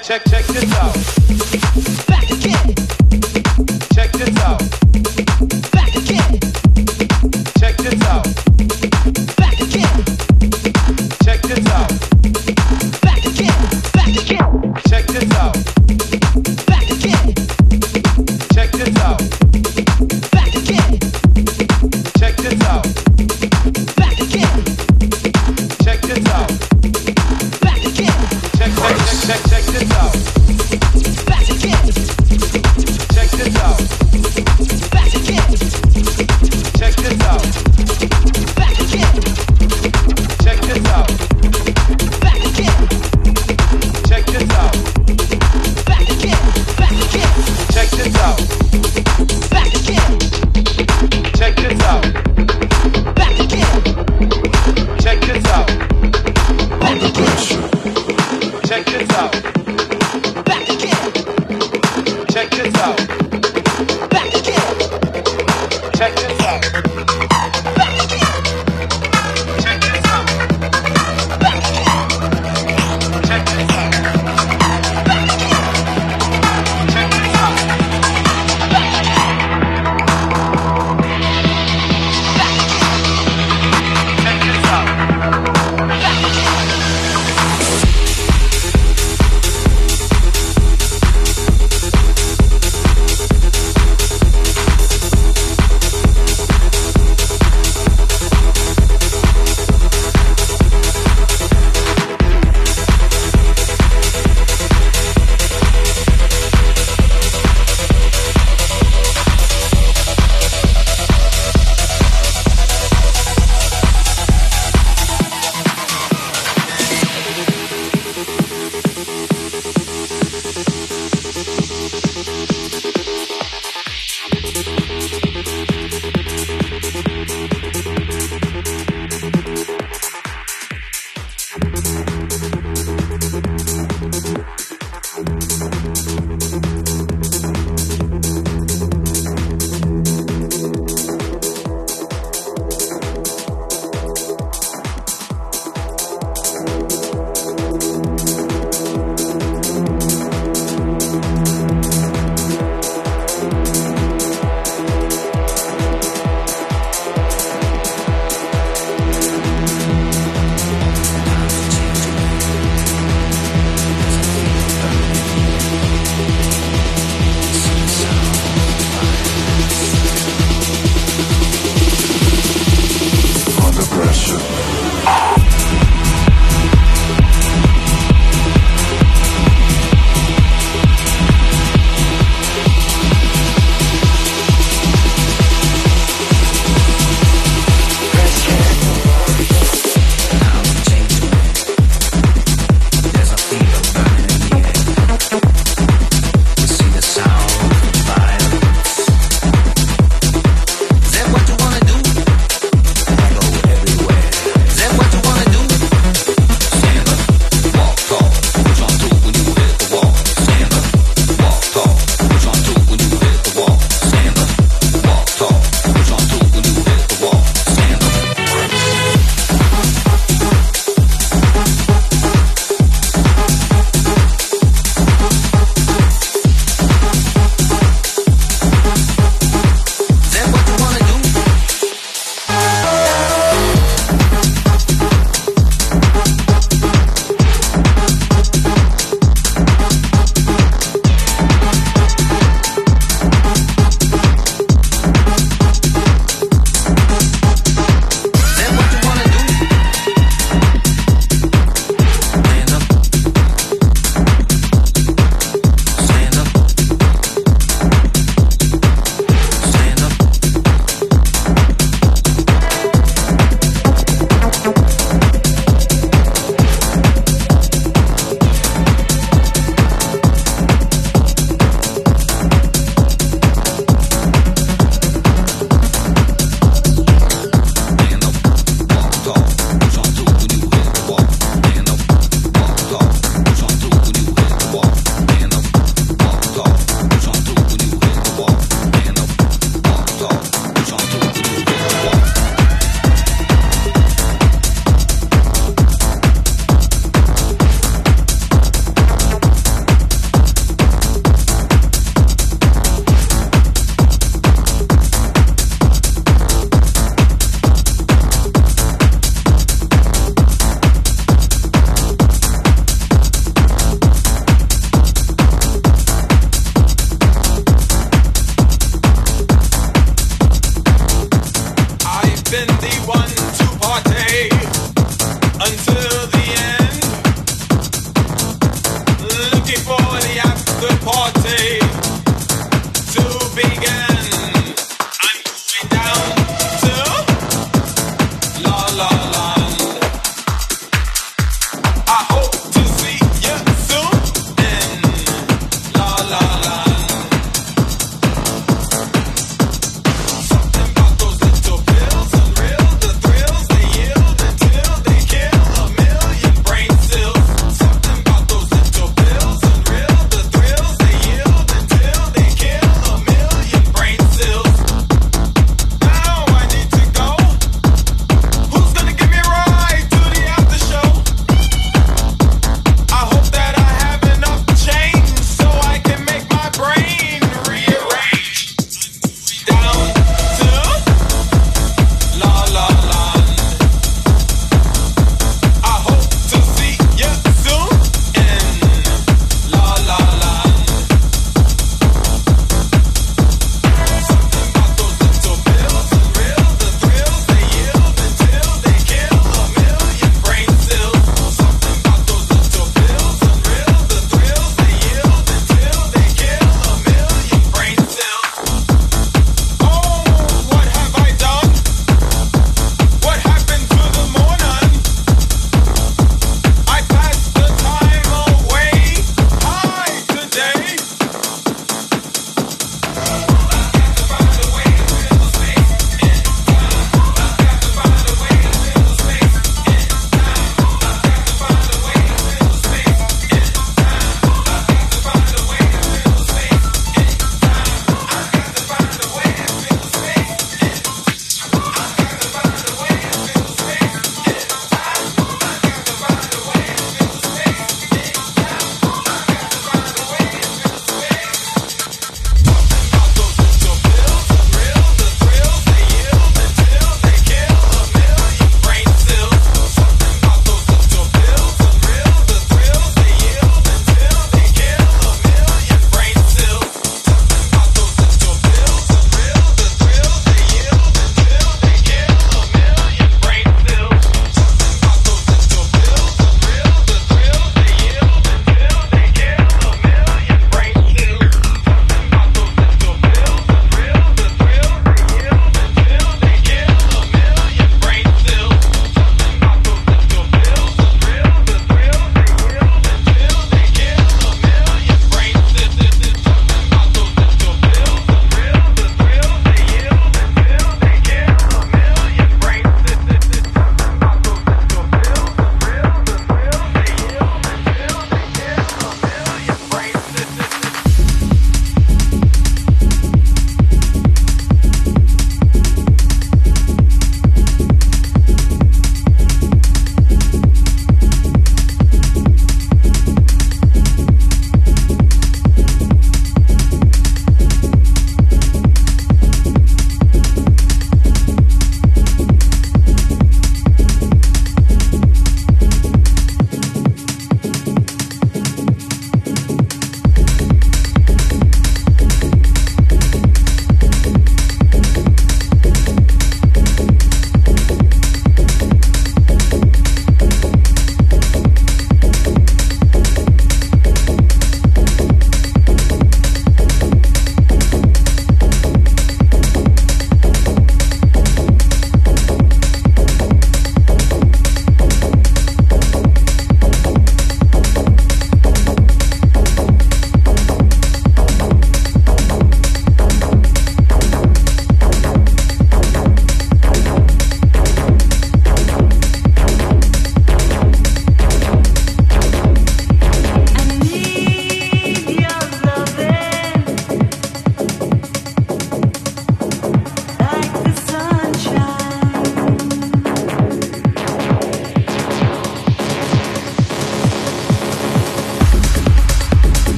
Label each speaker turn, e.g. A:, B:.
A: check, check.